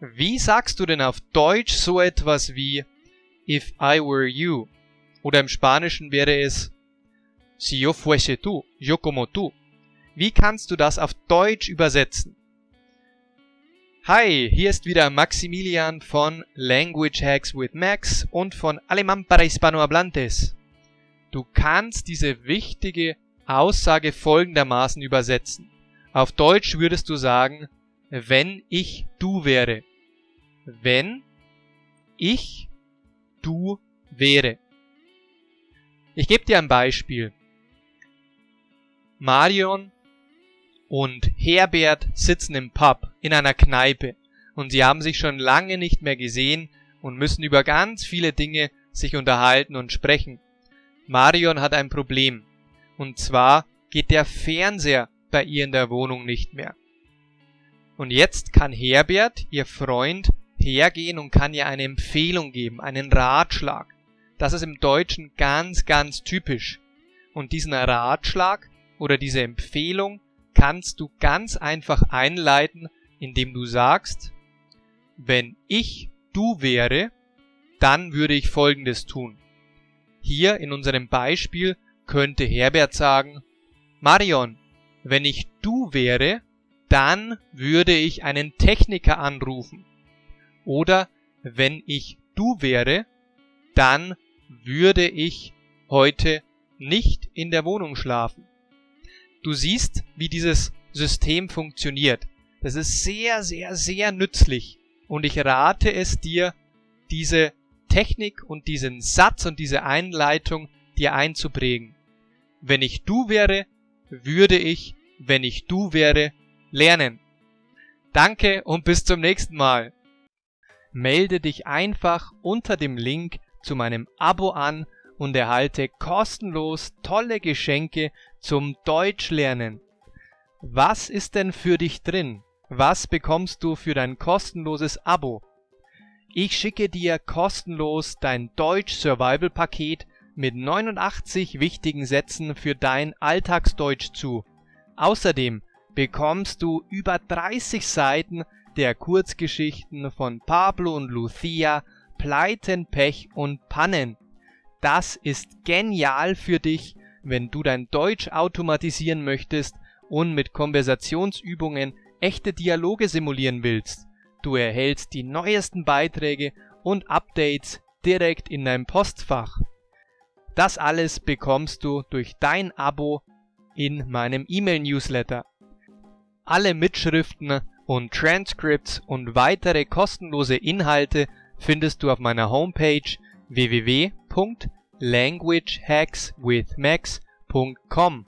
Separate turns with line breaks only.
Wie sagst du denn auf Deutsch so etwas wie If I were you? Oder im Spanischen wäre es Si yo fuese tú, yo como tú. Wie kannst du das auf Deutsch übersetzen? Hi, hier ist wieder Maximilian von Language Hacks with Max und von Alemán para Hispanohablantes. Du kannst diese wichtige Aussage folgendermaßen übersetzen. Auf Deutsch würdest du sagen, wenn ich du wäre. Wenn ich du wäre. Ich gebe dir ein Beispiel. Marion und Herbert sitzen im Pub in einer Kneipe und sie haben sich schon lange nicht mehr gesehen und müssen über ganz viele Dinge sich unterhalten und sprechen. Marion hat ein Problem. Und zwar geht der Fernseher bei ihr in der Wohnung nicht mehr. Und jetzt kann Herbert, ihr Freund, hergehen und kann ihr eine Empfehlung geben, einen Ratschlag. Das ist im Deutschen ganz, ganz typisch. Und diesen Ratschlag oder diese Empfehlung kannst du ganz einfach einleiten, indem du sagst, wenn ich du wäre, dann würde ich Folgendes tun. Hier in unserem Beispiel könnte Herbert sagen, Marion, wenn ich du wäre, dann würde ich einen Techniker anrufen. Oder wenn ich du wäre, dann würde ich heute nicht in der Wohnung schlafen. Du siehst, wie dieses System funktioniert. Das ist sehr, sehr, sehr nützlich. Und ich rate es dir, diese Technik und diesen Satz und diese Einleitung dir einzuprägen. Wenn ich du wäre, würde ich, wenn ich du wäre, lernen. Danke und bis zum nächsten Mal. Melde dich einfach unter dem Link zu meinem Abo an und erhalte kostenlos tolle Geschenke zum Deutschlernen. Was ist denn für dich drin? Was bekommst du für dein kostenloses Abo? Ich schicke dir kostenlos dein Deutsch Survival Paket mit 89 wichtigen Sätzen für dein Alltagsdeutsch zu. Außerdem bekommst du über 30 Seiten der Kurzgeschichten von Pablo und Lucia, Pleiten, Pech und Pannen. Das ist genial für dich, wenn du dein Deutsch automatisieren möchtest und mit Konversationsübungen echte Dialoge simulieren willst. Du erhältst die neuesten Beiträge und Updates direkt in dein Postfach. Das alles bekommst du durch dein Abo in meinem E-Mail-Newsletter. Alle Mitschriften und Transcripts und weitere kostenlose Inhalte findest du auf meiner Homepage www.languagehackswithmax.com.